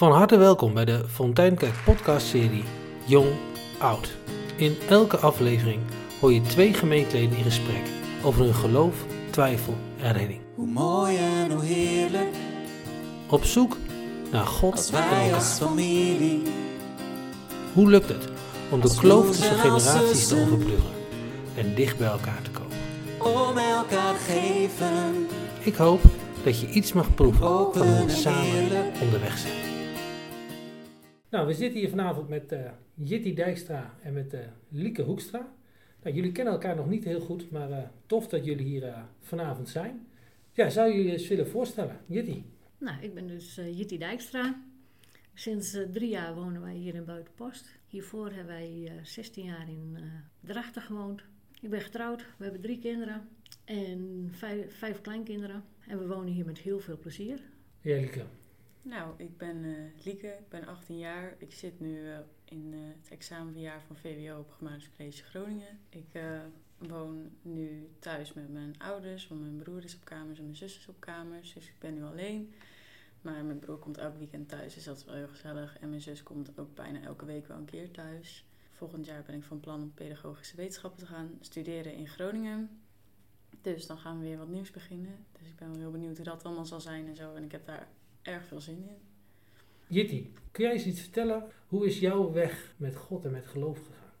Van harte welkom bij de Fonteinkerk podcast-serie Jong Oud. In elke aflevering hoor je twee gemeenteleden in gesprek over hun geloof, twijfel en redding. Hoe mooi en hoe heerlijk Op zoek naar God als en wij als familie Hoe lukt het om de kloof tussen generaties te overbruggen en dicht bij elkaar te komen? om elkaar geven. Ik hoop dat je iets mag proeven van hoe we en samen onderweg zijn. Nou, we zitten hier vanavond met eh Jitty Dijkstra en met eh, Lieke Hoekstra. Nou, jullie kennen elkaar nog niet heel goed, maar eh, tof dat jullie hier vanavond zijn. Ja, zou je je eens willen voorstellen? Jitty? Nou, ik ben dus uh, Jitty Dijkstra. Sinds drie jaar wonen wij hier in Buitenpost. Hiervoor hebben wij eh 16 jaar in Drachten gewoond. Ik ben getrouwd, we hebben drie kinderen en vijf, vijf kleinkinderen. En we wonen hier met heel veel plezier. Ja, Lieke. Nou, ik ben eh, Lieke, ik ben 18 jaar. Ik zit nu eh, in eh, het examenjaar van VWO op Germanische College Groningen. Ik woon nu thuis met mijn ouders, want mijn broer is op kamers en mijn zus is op kamers. Dus ik ben nu alleen. Maar mijn broer komt elk weekend thuis, dus dat is wel heel gezellig. En mijn zus komt ook bijna elke week wel een keer thuis. Volgend jaar ben ik van plan om pedagogische wetenschappen te gaan studeren in Groningen. Dus dan gaan we weer wat nieuws beginnen. Dus ik ben wel heel benieuwd hoe dat allemaal zal zijn en zo. En ik heb daar erg veel zin in. Jitty, kun jij eens iets vertellen? Hoe is jouw weg met God en met geloof gegaan?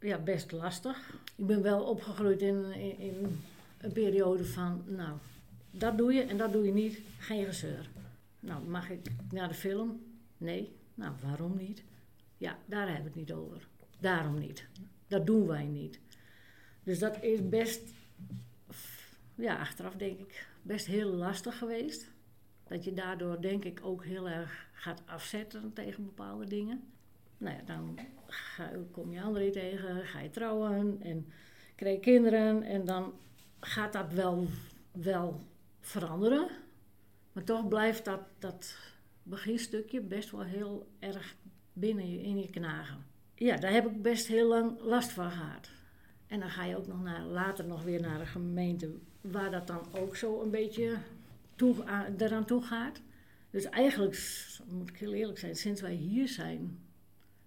Ja, best lastig. Ik ben wel opgegroeid in, in, in een periode van, nou, dat doe je en dat doe je niet. Geen gezeur. Nou, mag ik naar de film? Nee. Nou, waarom niet? Ja, daar hebben we het niet over. Daarom niet. Dat doen wij niet. Dus dat is best, ja, achteraf denk ik, best heel lastig geweest. Dat je daardoor denk ik ook heel erg gaat afzetten tegen bepaalde dingen. Nou ja, dan ga, kom je anderen tegen, ga je trouwen en krijg je kinderen. En dan gaat dat wel, wel veranderen. Maar toch blijft dat, dat beginstukje best wel heel erg binnen je, in je knagen. Ja, daar heb ik best heel lang last van gehad. En dan ga je ook nog naar, later nog weer naar een gemeente waar dat dan ook zo een beetje toe, aan, eraan toe gaat. Dus eigenlijk, moet ik heel eerlijk zijn, sinds wij hier zijn,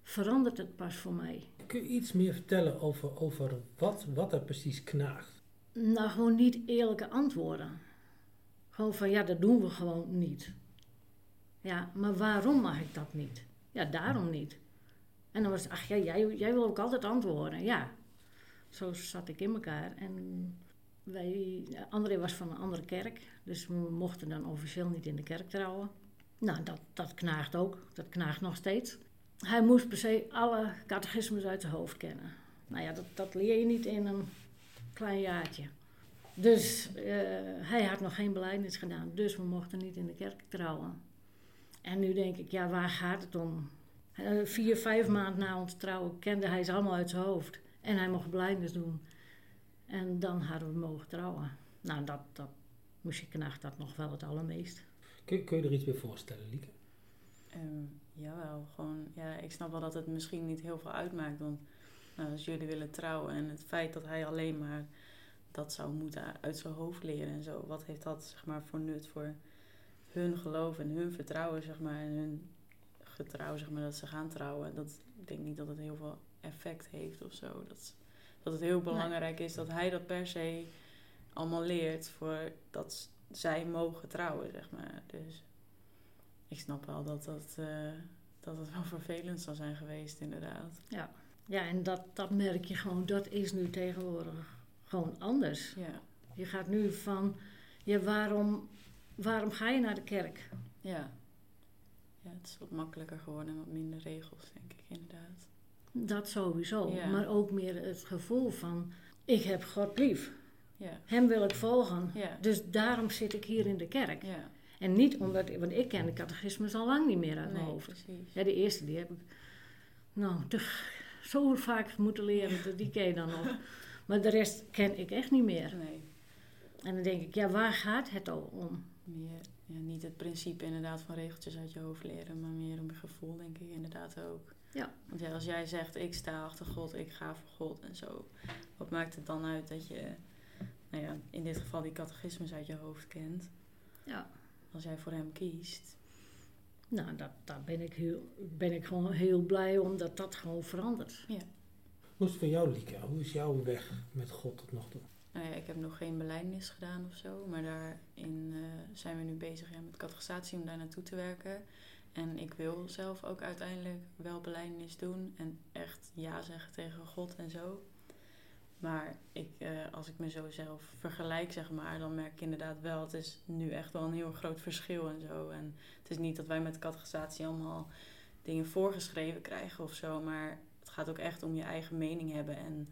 verandert het pas voor mij. Kun je iets meer vertellen over, over wat, wat er precies knaagt? Nou, gewoon niet eerlijke antwoorden. Gewoon van, ja, dat doen we gewoon niet. Ja, maar waarom mag ik dat niet? Ja, daarom niet. En dan was het, ach ja, jij, jij wil ook altijd antwoorden. Ja, zo zat ik in elkaar. En wij, André was van een andere kerk, dus we mochten dan officieel niet in de kerk trouwen. Nou, dat, dat knaagt ook. Dat knaagt nog steeds. Hij moest per se alle catechismes uit zijn hoofd kennen. Nou ja, dat, dat leer je niet in een klein jaartje. Dus eh, hij had nog geen beleidnis gedaan, dus we mochten niet in de kerk trouwen. En nu denk ik, ja, waar gaat het om? Eh, vier, vijf maanden na ons trouwen kende hij ze allemaal uit zijn hoofd. En hij mocht beleidnis doen. En dan hadden we mogen trouwen. Nou, dat, dat moest knaagt dat nog wel het allermeest. Kun, kun je er iets bij voorstellen, Lieke? Ehm, jawel, gewoon, ja, ik snap wel dat het misschien niet heel veel uitmaakt. Want nou, als jullie willen trouwen en het feit dat hij alleen maar dat zou moeten uit zijn hoofd leren en zo. Wat heeft dat zeg maar voor nut voor hun geloof en hun vertrouwen zeg maar en hun getrouw zeg maar dat ze gaan trouwen. Dat, ik denk niet dat het heel veel effect heeft of zo. Dat, dat het heel belangrijk is dat hij dat per se allemaal leert voor dat zij mogen trouwen zeg maar. Dus ik snap wel dat dat, eh, dat het wel vervelend zou zijn geweest, inderdaad. Ja, en dat, dat merk je gewoon, dat is nu tegenwoordig gewoon anders. Ja, Je gaat nu van, ja, waarom, waarom ga je naar de kerk? ja. Ja, het is wat makkelijker geworden en wat minder regels, denk ik, inderdaad. Dat sowieso. Ja. Maar ook meer het gevoel van, ik heb God lief. Ja, Hem wil ik volgen. ja, Dus daarom zit ik hier in de kerk. ja. En niet omdat, want ik ken de catechismus al lang niet meer uit mijn Nee, hoofd. Ja, de eerste die heb ik, nou, te, zo vaak moeten leren, die ken je dan nog. Maar de rest ken ik echt niet meer. Nee, En dan denk ik, ja, waar gaat het al om? meer, ja, niet het principe inderdaad van regeltjes uit je hoofd leren, maar meer een gevoel, denk ik, inderdaad ook. Ja. Want ja, als jij zegt, ik sta achter God, ik ga voor God en zo, wat maakt het dan uit dat je, nou ja, in dit geval die catechismus uit je hoofd kent? Ja. Als jij voor hem kiest, Nou, dat, daar ben ik, heel, ben ik gewoon heel blij om dat dat gewoon verandert. Hoe is het voor jou, Lieke? Hoe is jouw weg met God tot nog toe? Nou ja, ik heb nog geen beleidnis gedaan of zo, maar daarin eh, zijn we nu bezig ja, met catechisatie om daar naartoe te werken. En ik wil zelf ook uiteindelijk wel beleidnis doen en echt ja zeggen tegen God en zo. Maar ik, eh, als ik me zo zelf vergelijk, zeg maar, dan merk ik inderdaad wel, het is nu echt wel een heel groot verschil en zo. En het is niet dat wij met catechisatie allemaal dingen voorgeschreven krijgen of zo, maar het gaat ook echt om je eigen mening hebben en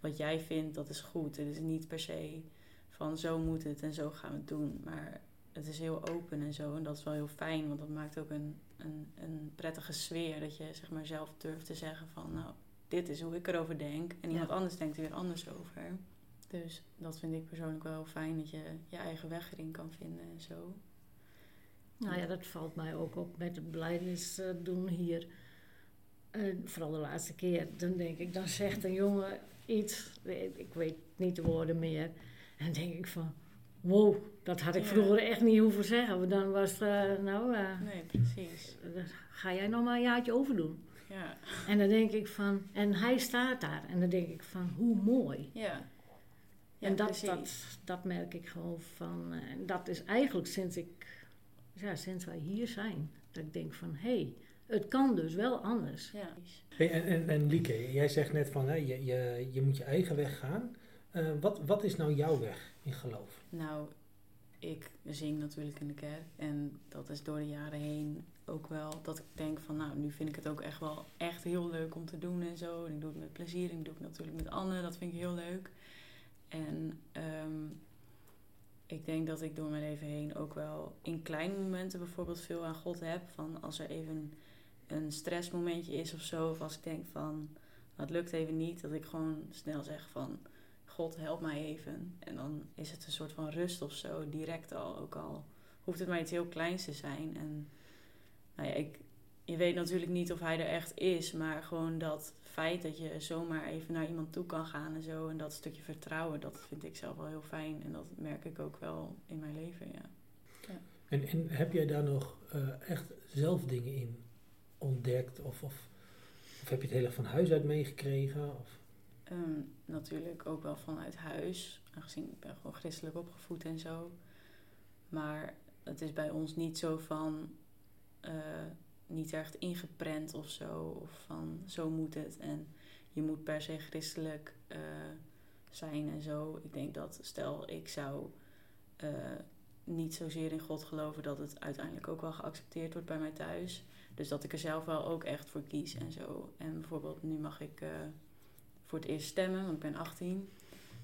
wat jij vindt, dat is goed. Het is niet per se van zo moet het en zo gaan we het doen, maar het is heel open en zo. En dat is wel heel fijn, want dat maakt ook een, een, een prettige sfeer. Dat je zeg maar zelf durft te zeggen van, nou, dit is hoe ik erover denk. En iemand Ja. anders denkt er weer anders over. Dus dat vind ik persoonlijk wel fijn, dat je je eigen weg erin kan vinden en zo. Nou ja, dat valt mij ook op met het beleidnis eh, doen hier. Eh, vooral de laatste keer. Dan denk ik, dan zegt een jongen iets, ik weet niet de woorden meer. En dan denk ik van, wow, dat had ik Ja. vroeger echt niet hoeven zeggen. Want dan was het, eh, nou, eh, Nee, precies. ga jij nog maar een jaartje overdoen. Ja, En dan denk ik van, en hij staat daar. En dan denk ik van, hoe mooi. ja. Ja, en dat, precies. dat, dat merk ik gewoon van. eh, En dat is eigenlijk sinds ik, ja, sinds wij hier zijn, dat ik denk van hé, hey, het kan dus wel anders. Ja. Hey, en, en, en Lieke, jij zegt net van hè, je, je, je moet je eigen weg gaan. Eh, wat, wat is nou jouw weg in geloof? Nou, ik zing natuurlijk in de kerk. En dat is door de jaren heen ook wel dat ik denk van... Nou, nu vind ik het ook echt wel echt heel leuk om te doen en zo. En ik doe het met plezier. En ik doe het natuurlijk met Anne. Dat vind ik heel leuk. En ehm, ik denk dat ik door mijn leven heen ook wel in kleine momenten bijvoorbeeld veel aan God heb. Van als er even een stressmomentje is of zo. Of als ik denk van, nou, het lukt even niet. Dat ik gewoon snel zeg van... God, help mij even. En dan is het een soort van rust of zo, direct al. Ook al hoeft het maar iets heel kleins te zijn. En nou ja, ik, je weet natuurlijk niet of hij er echt is, maar gewoon dat feit dat je zomaar even naar iemand toe kan gaan en zo. En dat stukje vertrouwen, dat vind ik zelf wel heel fijn. En dat merk ik ook wel in mijn leven, ja. En, en heb jij daar nog eh, echt zelf dingen in ontdekt? Of, of, of heb je het hele van huis uit meegekregen? Of? Ehm, natuurlijk ook wel vanuit huis, aangezien ik ben gewoon christelijk opgevoed en zo. Maar het is bij ons niet zo van, eh, niet echt ingeprent of zo, of van zo moet het. En je moet per se christelijk eh, zijn en zo. Ik denk dat, stel ik zou eh, niet zozeer in God geloven, dat het uiteindelijk ook wel geaccepteerd wordt bij mij thuis. Dus dat ik er zelf wel ook echt voor kies en zo. En bijvoorbeeld nu mag ik voor het eerst stemmen, want ik ben 18.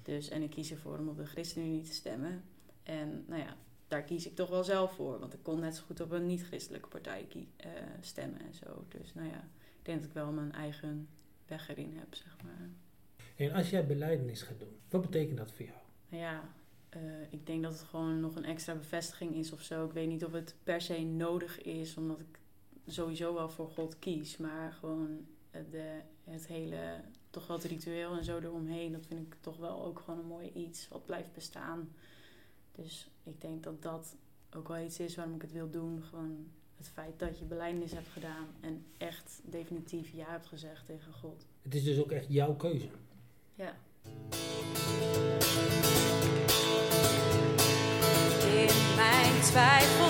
Dus, en ik kies ervoor om op de ChristenUnie te stemmen. En nou ja, daar kies ik toch wel zelf voor. Want ik kon net zo goed op een niet-christelijke partij eh, stemmen en zo. Dus nou ja, ik denk dat ik wel mijn eigen weg erin heb, zeg maar. En als jij beleidenis gaat doen, wat betekent dat voor jou? Nou ja, eh, ik denk dat het gewoon nog een extra bevestiging is of zo. Ik weet niet of het per se nodig is, omdat ik sowieso wel voor God kies. Maar gewoon eh, de, het hele, toch wel het ritueel en zo eromheen, dat vind ik toch wel ook gewoon een mooi iets wat blijft bestaan. Dus ik denk dat dat ook wel iets is waarom ik het wil doen. Gewoon het feit dat je belijdenis hebt gedaan en echt definitief ja hebt gezegd tegen God. Het is dus ook echt jouw keuze. Ja. In mijn twijfels,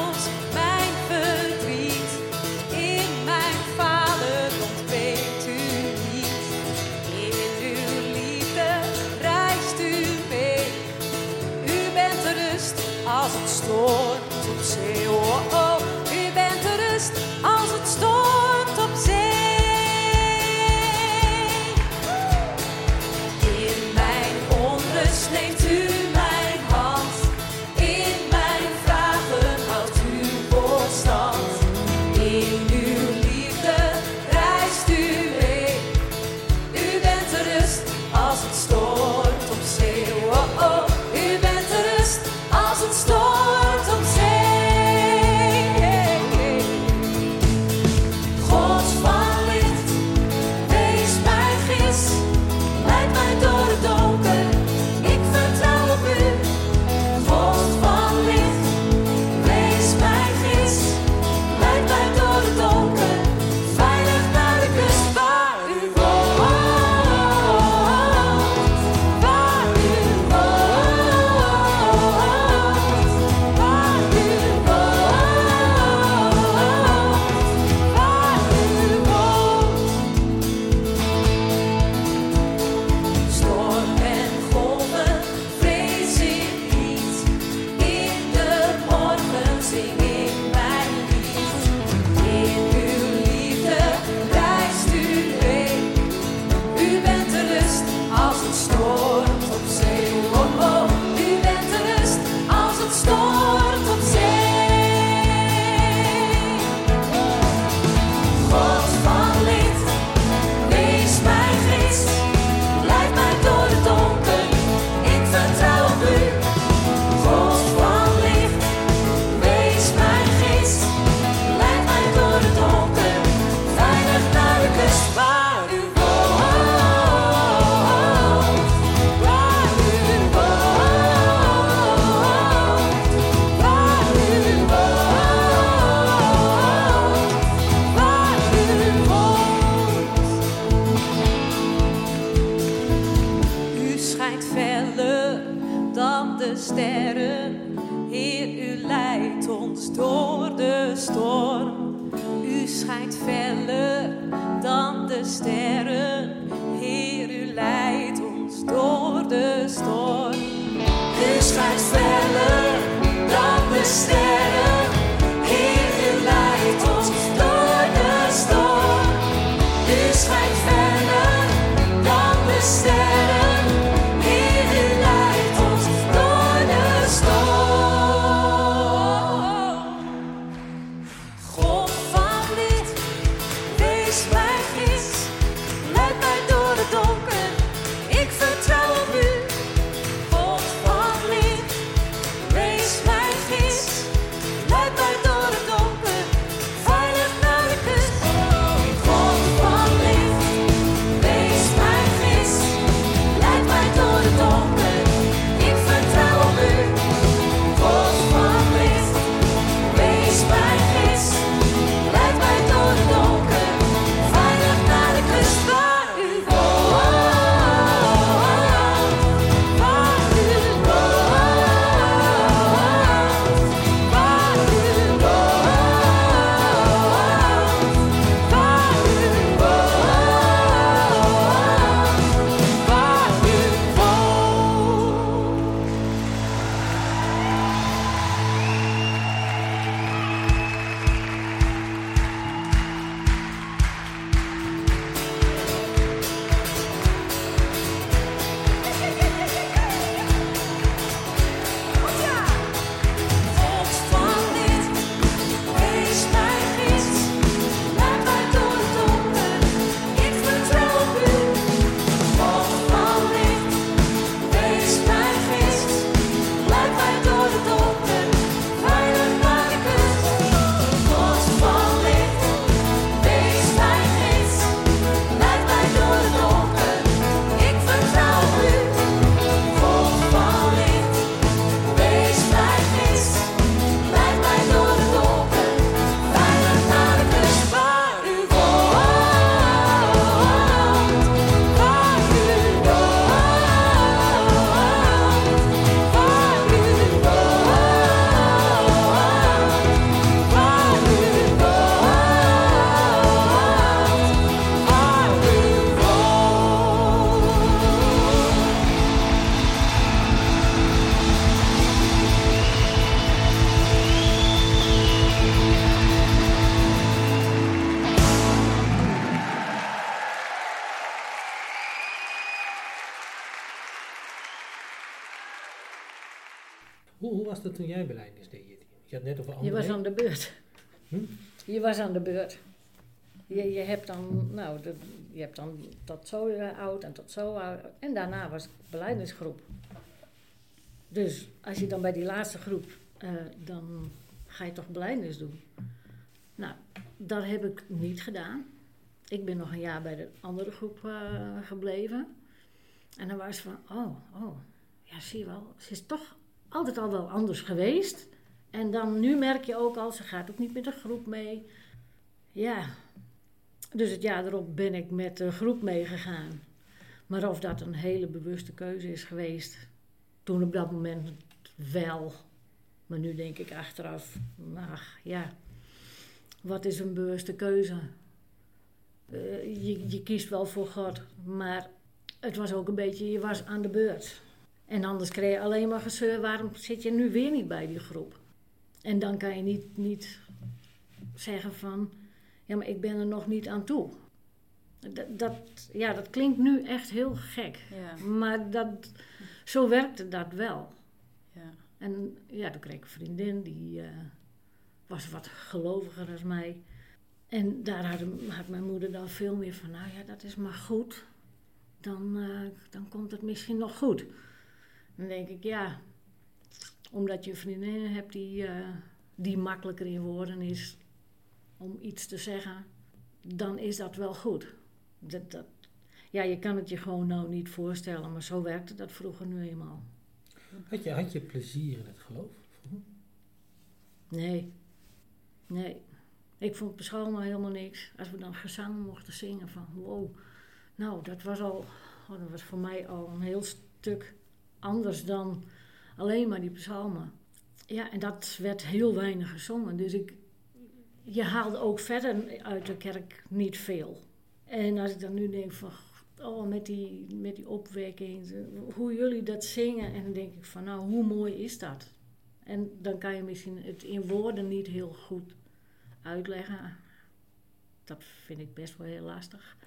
Hoe, hoe was dat toen jij beleidnis deed, Jitty? Je had net over Je anderen. was aan de beurt. Hm? Je was aan de beurt. Je, je hebt dan, nou, de, je hebt dan tot zo eh, oud en tot zo oud. En daarna was beleidingsgroep. Dus als je dan bij die laatste groep, eh, dan ga je toch beleidnis doen. Nou, dat heb ik niet gedaan. Ik ben nog een jaar bij de andere groep eh, gebleven. En dan was van, oh, oh, ja, zie je wel, ze is toch altijd al wel anders geweest. En dan nu merk je ook al, ze gaat ook niet met de groep mee. Ja, dus het jaar erop ben ik met de groep meegegaan. Maar of dat een hele bewuste keuze is geweest, toen op dat moment wel. Maar nu denk ik achteraf, ach ja, wat is een bewuste keuze? Eh, je, je kiest wel voor God, maar het was ook een beetje, je was aan de beurt. En anders kreeg je alleen maar gezeur, waarom zit je nu weer niet bij die groep? En dan kan je niet, niet zeggen van, ja, maar ik ben er nog niet aan toe. Dat, dat, ja, dat klinkt nu echt heel gek. Ja, Maar dat, zo werkte dat wel. ja, En ja, toen kreeg ik een vriendin, die eh, was wat geloviger dan mij. En daar had mijn moeder dan veel meer van, nou ja, dat is maar goed. Dan, eh, dan komt het misschien nog goed. Dan denk ik, ja, omdat je vriendinnen hebt die, eh, die makkelijker in woorden is om iets te zeggen, dan is dat wel goed. Dat, dat, ja, je kan het je gewoon nou niet voorstellen, maar zo werkte dat vroeger nu eenmaal. Had je, had je plezier in het geloof? Nee. Nee. Ik vond psalmen helemaal niks. Als we dan gezangen mochten zingen van wow. Nou, dat was al, oh, dat was voor mij al een heel stuk anders dan alleen maar die psalmen. Ja, en dat werd heel weinig gezongen. Dus ik, je haalde ook verder uit de kerk niet veel. En als ik dan nu denk van, oh, met die, met die opwekking, hoe jullie dat zingen, en dan denk ik van, nou, hoe mooi is dat? En dan kan je misschien het in woorden niet heel goed uitleggen. Dat vind ik best wel heel lastig.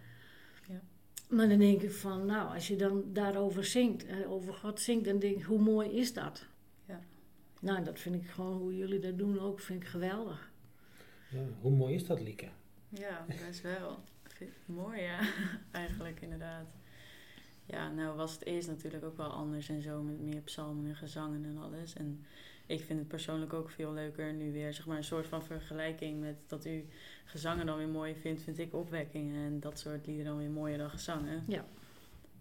Maar dan denk ik van, nou, als je dan daarover zingt, eh, over God zingt, dan denk ik, hoe mooi is dat? Ja. Nou, dat vind ik gewoon, hoe jullie dat doen ook, vind ik geweldig. Ja, hoe mooi is dat, Lieke? Ja, best wel. Ik vind het mooi, ja. Eigenlijk, inderdaad. Ja, nou was het eerst natuurlijk ook wel anders en zo, met meer psalmen en gezangen en alles. En ik vind het persoonlijk ook veel leuker nu weer, zeg maar, een soort van vergelijking met dat u gezangen dan weer mooi vindt, vind ik opwekkingen en dat soort liederen dan weer mooier dan gezangen. Ja.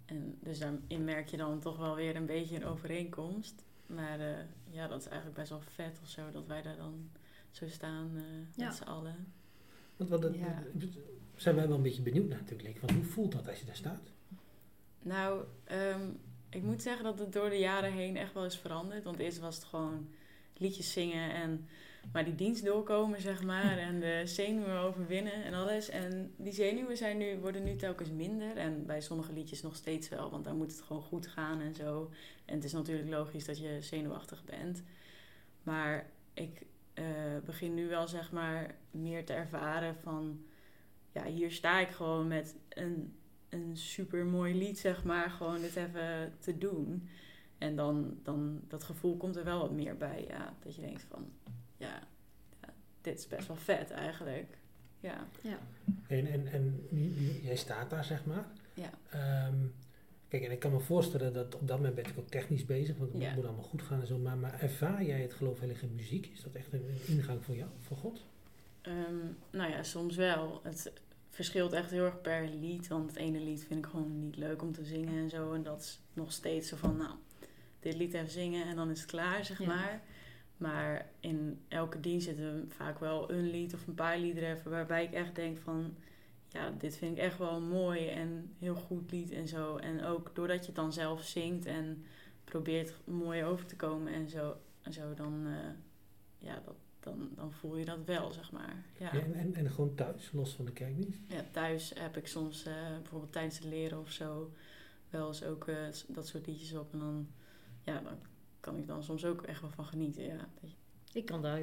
En dus daarin merk je dan toch wel weer een beetje een overeenkomst. Maar eh, ja, dat is eigenlijk best wel vet of zo, dat wij daar dan zo staan eh, Ja. met z'n allen. Want wat het, Ja. zijn wij wel een beetje benieuwd naar natuurlijk. Want hoe voelt dat als je daar staat? Nou, ehm, ik moet zeggen dat het door de jaren heen echt wel is veranderd. Want eerst was het gewoon liedjes zingen en maar die dienst doorkomen, zeg maar. En de zenuwen overwinnen en alles. En die zenuwen zijn nu, worden nu telkens minder. En bij sommige liedjes nog steeds wel, want daar moet het gewoon goed gaan en zo. En het is natuurlijk logisch dat je zenuwachtig bent. Maar ik eh, begin nu wel, zeg maar, meer te ervaren van... Ja, hier sta ik gewoon met een een super mooi lied, zeg maar, gewoon dit even te doen. En dan, dan, dat gevoel komt er wel wat meer bij, ja. Dat je denkt van, ja, ja dit is best wel vet eigenlijk. Ja, Ja. En, en, en jij staat daar, zeg maar. ja. Ehm, kijk, en ik kan me voorstellen dat op dat moment ben ik ook technisch bezig, want het Ja. moet allemaal goed gaan en zo. Maar, maar ervaar jij het geloof heel erg in muziek? Is dat echt een, een ingang voor jou, voor God? Ehm, nou ja, soms wel. Het verschilt echt heel erg per lied. Want het ene lied vind ik gewoon niet leuk om te zingen en zo. En dat is nog steeds zo van, nou, dit lied even zingen en dan is het klaar, zeg Ja. maar. Maar in elke dienst zitten vaak wel een lied of een paar liederen even waarbij ik echt denk van... Ja, dit vind ik echt wel mooi en heel goed lied en zo. En ook doordat je het dan zelf zingt en probeert mooi over te komen en zo, en zo dan, eh, ja, dat, dan, dan voel je dat wel, zeg maar. Ja. Ja, en, en, en gewoon thuis, los van de kerkdienst? Ja, thuis heb ik soms eh, bijvoorbeeld tijdens het leren of zo wel eens ook eh, dat soort liedjes op. En dan, ja, dan kan ik dan soms ook echt wel van genieten. Ja. Ik kan daar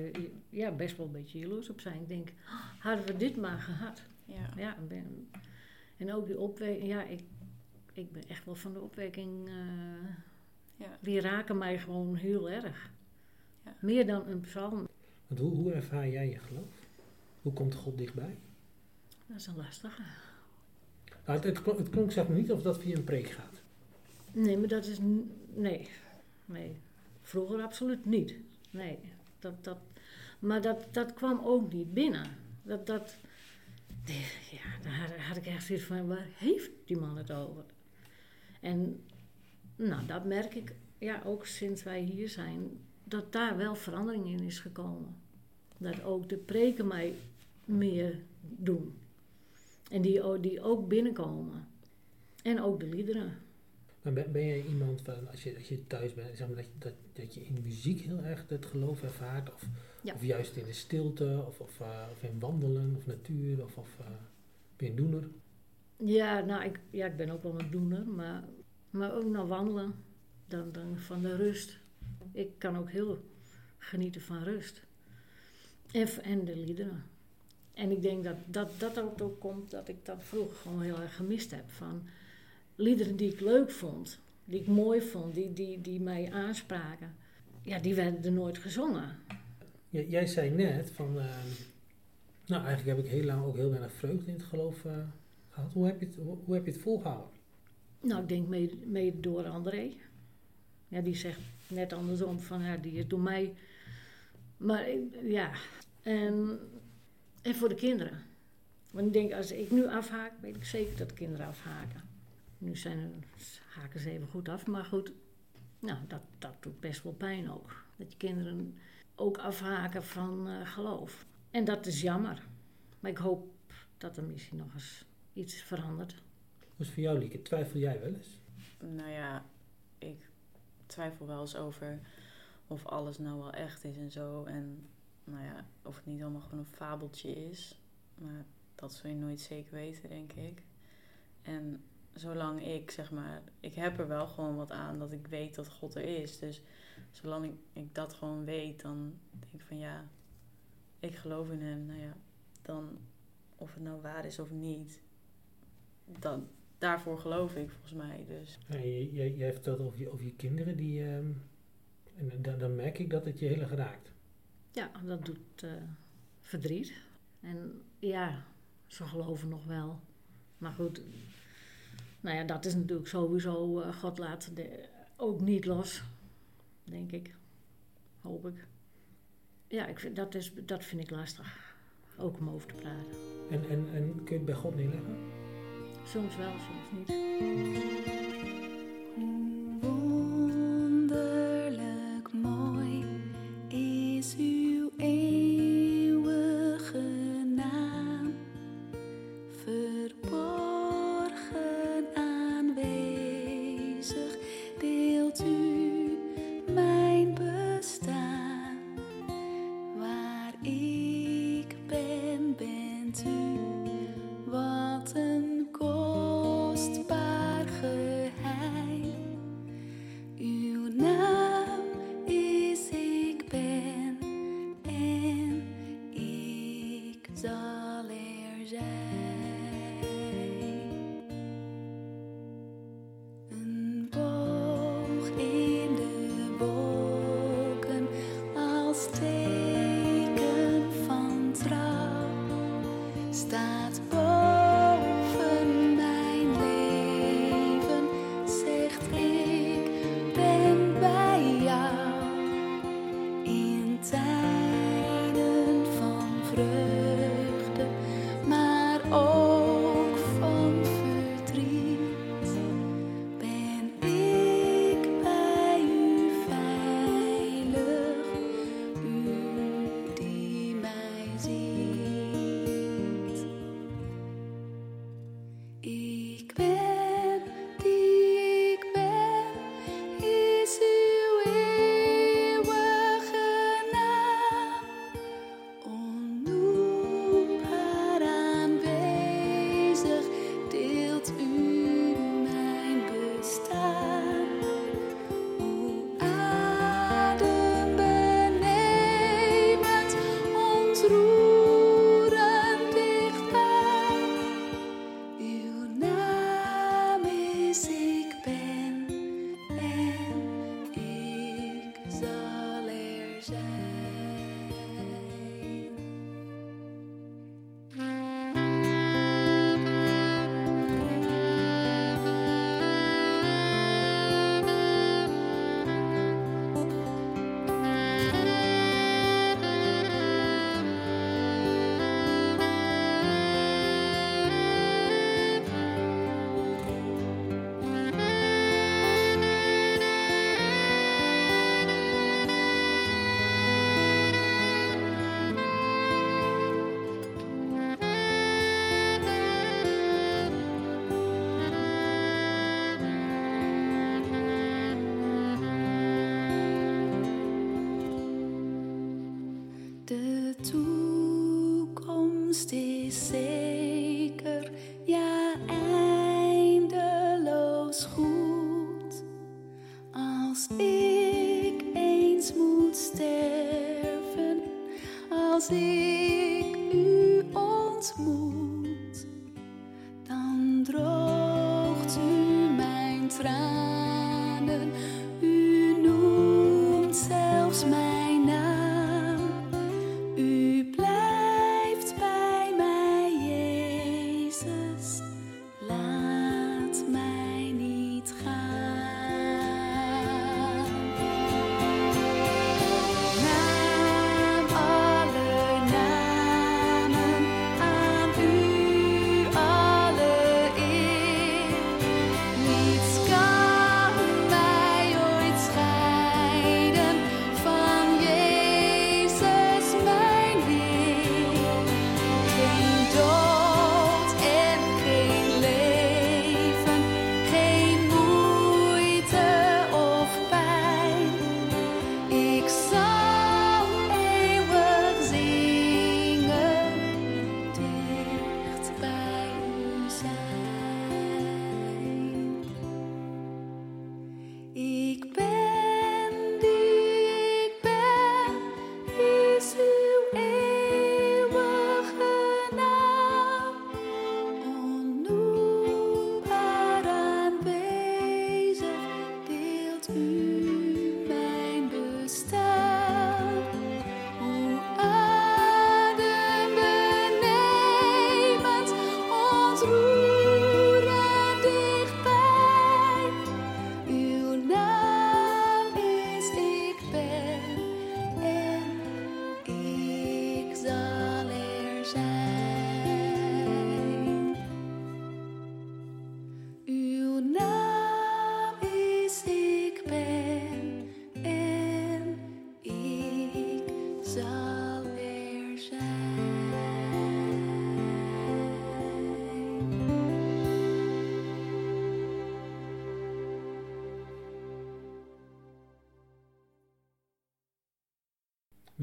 ja, best wel een beetje jaloers op zijn. Ik denk, "Ah, hadden we dit maar gehad. ja. Ja, ben, en ook die opwekking. Ja, ik, ik ben echt wel van de opwekking. eh, Ja. Die raken mij gewoon heel erg. Ja. Meer dan een psalm. Want hoe, hoe ervaar jij je geloof? Hoe komt God dichtbij? Dat is een lastige. Nou, het, het, klonk, het klonk zeg maar niet of dat via een preek gaat. Nee, maar dat is. Nee. Nee. Vroeger absoluut niet. Nee. Dat, dat, maar dat, dat kwam ook niet binnen. Dat, dat, ja, daar had- ik echt zoiets van: waar heeft die man het over? En nou, dat merk ik ja, ook sinds wij hier zijn, dat daar wel verandering in is gekomen. Dat ook de preken mij meer doen. En die, die ook binnenkomen. En ook de liederen. Maar ben, ben jij iemand van, als je, als je thuis bent, zeg maar dat, je- dat, dat je in muziek heel erg het geloof ervaart? Of, Ja. of juist in de stilte, of, of, eh, of in wandelen, of natuur, of, of eh, ben je een doener? Ja, nou, ik, ja, ik ben ook wel een doener, maar, maar ook naar wandelen. Dan, dan van de rust. Ik kan ook heel genieten van rust. En, en de liederen. En ik denk dat dat, dat ook, ook komt dat ik dat vroeger gewoon heel erg gemist heb. Van liederen die ik leuk vond, die ik mooi vond, die, die, die mij aanspraken. Ja, die werden er nooit gezongen. J- jij zei net van, eh, nou eigenlijk heb ik heel lang ook heel weinig vreugde in het geloof eh, gehad. Hoe heb, je het, hoe, hoe heb je het volgehouden? Nou, ik denk mede, mede door André. Ja, die zegt net andersom van, ja, die is door mij. Maar ik- ja, en, en voor de kinderen. Want ik denk, als ik nu afhaak, weet ik zeker dat de kinderen afhaken. Nu zijn er, haken ze even goed af, maar goed, nou, dat, dat doet best wel pijn ook. Dat je kinderen ook afhaken van eh, geloof. En dat is jammer. Maar ik hoop dat er misschien nog eens iets verandert. Hoe is het voor jou, Lieke? Twijfel jij wel eens? Nou ja, ik twijfel wel eens over of alles nou wel echt is en zo. En nou ja, of het niet allemaal gewoon een fabeltje is. Maar dat zul je nooit zeker weten, denk ik. En zolang ik, zeg maar, ik heb er wel gewoon wat aan dat ik weet dat God er is. Dus zolang ik, ik dat gewoon weet, dan denk ik van ja, ik geloof in hem. Nou ja, dan of het nou waar is of niet, dan, daarvoor geloof ik volgens mij. Dus Ja, je, jij vertelt over je, over je kinderen, die, ehm, en dan, dan merk ik dat het je heel erg raakt. Ja, dat doet eh, verdriet. En ja, ze geloven nog wel. Maar goed, nou ja, dat is natuurlijk sowieso, eh, God laat de, ook niet los, denk ik. Hoop ik. Ja, ik vind, dat, is, dat vind ik lastig. Ook om over te praten. En, en, en kun je het bij God neerleggen? Soms wel, soms niet. Staat boven toekomst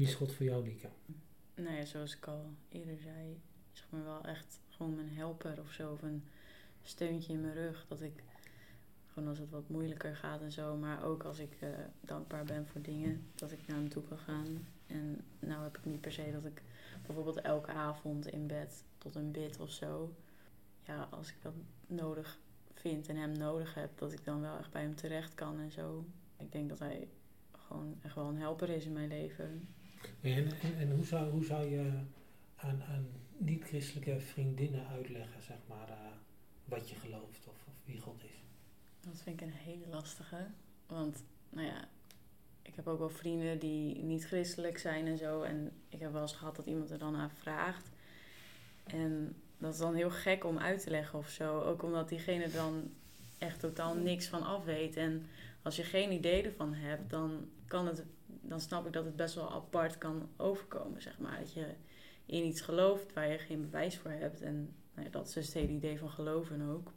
Wie God voor jou, Lieke? Nou ja, zoals ik al eerder zei, zeg maar wel echt gewoon mijn helper of zo. Of een steuntje in mijn rug. Dat ik gewoon als het wat moeilijker gaat en zo. Maar ook als ik eh, dankbaar ben voor dingen, dat ik naar hem toe kan gaan. En nou heb ik niet per se dat ik bijvoorbeeld elke avond in bed tot een bid of zo. Ja, als ik dat nodig vind en hem nodig heb, dat ik dan wel echt bij hem terecht kan en zo. Ik denk dat hij gewoon echt wel een helper is in mijn leven. En, en, hoe, zou, hoe zou je aan, aan niet-christelijke vriendinnen uitleggen, zeg maar, eh, wat je gelooft of, of wie God is? Dat vind ik een hele lastige. Want, nou ja, ik heb ook wel vrienden die niet christelijk zijn en zo. En ik heb wel eens gehad dat iemand er dan naar vraagt. En dat is dan heel gek om uit te leggen of zo. Ook omdat diegene dan echt totaal niks van af weet. En als je geen idee ervan hebt, dan, kan het, dan snap ik dat het best wel apart kan overkomen, zeg maar. Dat je in iets gelooft waar je geen bewijs voor hebt. En nou ja, dat is dus het hele idee van geloven ook.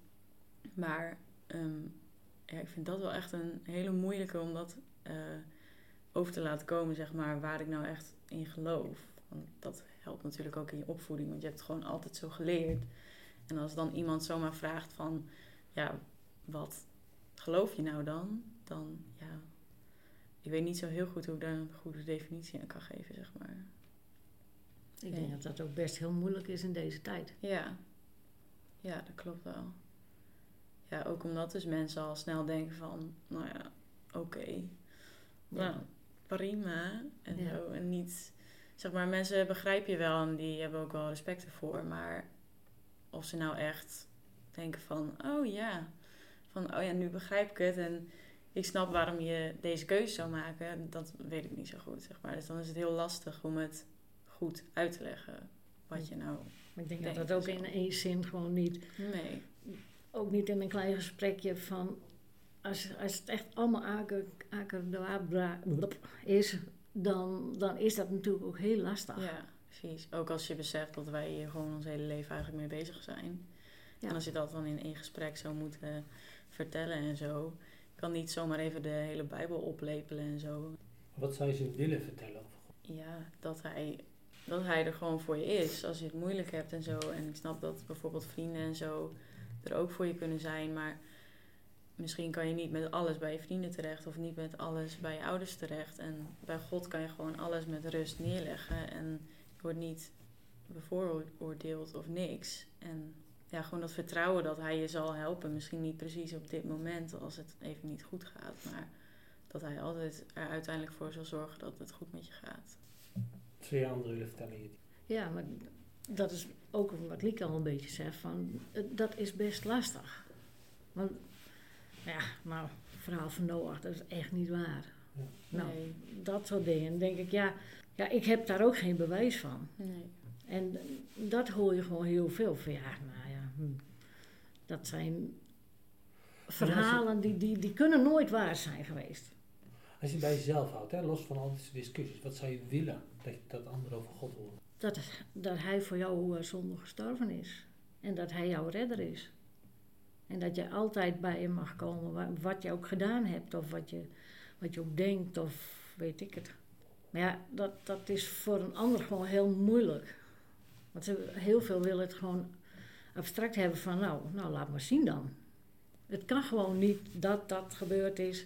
Maar ehm, ik vind dat wel echt een hele moeilijke om dat eh, over te laten komen, zeg maar, waar ik nou echt in geloof. Want dat helpt natuurlijk ook in je opvoeding, want je hebt het gewoon altijd zo geleerd. En als dan iemand zomaar vraagt van, ja, wat geloof je nou dan? Dan, ja, ik weet niet zo heel goed hoe ik daar een goede definitie aan kan geven, zeg maar. Ik denk dat dat ook best heel moeilijk is in deze tijd. Ja, ja, dat klopt wel. Ja, ook omdat dus mensen al snel denken van, nou ja, oké, nou, prima en Ja. zo. En niet, zeg maar, mensen begrijp je wel en die hebben ook wel respect ervoor, maar of ze nou echt denken van, oh ja, van, oh ja, nu begrijp ik het en ik snap waarom je deze keuze zou maken, dat weet ik niet zo goed, zeg maar. Dus dan is het heel lastig om het goed uit te leggen wat je nou, Maar ik denk dat dat ook in één zin gewoon niet, nee, ook niet in een klein gesprekje van, als, als het echt allemaal aker, is, dan, dan is dat natuurlijk ook heel lastig. Ja, precies. Ook als je beseft dat wij hier gewoon ons hele leven eigenlijk mee bezig zijn. Ja. En als je dat dan in één gesprek zou moeten vertellen en zo. Kan niet zomaar even de hele Bijbel oplepelen en zo. Wat zou je ze willen vertellen over God? Ja, dat hij, dat hij er gewoon voor je is als je het moeilijk hebt en zo. En ik snap dat bijvoorbeeld vrienden en zo er ook voor je kunnen zijn. Maar misschien kan je niet met alles bij je vrienden terecht of niet met alles bij je ouders terecht. En bij God kan je gewoon alles met rust neerleggen. En je wordt niet bevooroordeeld of niks. En ja, gewoon dat vertrouwen dat hij je zal helpen. Misschien niet precies op dit moment als het even niet goed gaat. Maar dat hij altijd er uiteindelijk voor zal zorgen dat het goed met je gaat. Anderen willen vertellen, Jitty? Ja, maar dat is ook wat Lieke al een beetje zegt, van, eh, dat is best lastig. Want, ja, nou, het verhaal van Noach, dat is echt niet waar. Ja. Nou, Nee. dat soort dingen. Dan denk ik, ja, ja, ik heb daar ook geen bewijs van. Nee. En dat hoor je gewoon heel veel van, ja, nou ja, dat zijn verhalen die, die, die kunnen nooit waar zijn geweest. Als je bij jezelf houdt, hè, los van al deze discussies, wat zou je willen dat, dat anderen over God horen? Dat, dat hij voor jou eh, zonde gestorven is. En dat hij jouw redder is. En dat je altijd bij hem mag komen, wa- wat je ook gedaan hebt, of wat je, wat je ook denkt, of weet ik het. Maar ja, dat, dat is voor een ander gewoon heel moeilijk. Want heel veel willen het gewoon abstract hebben van, nou, nou, laat maar zien dan. Het kan gewoon niet dat dat gebeurd is.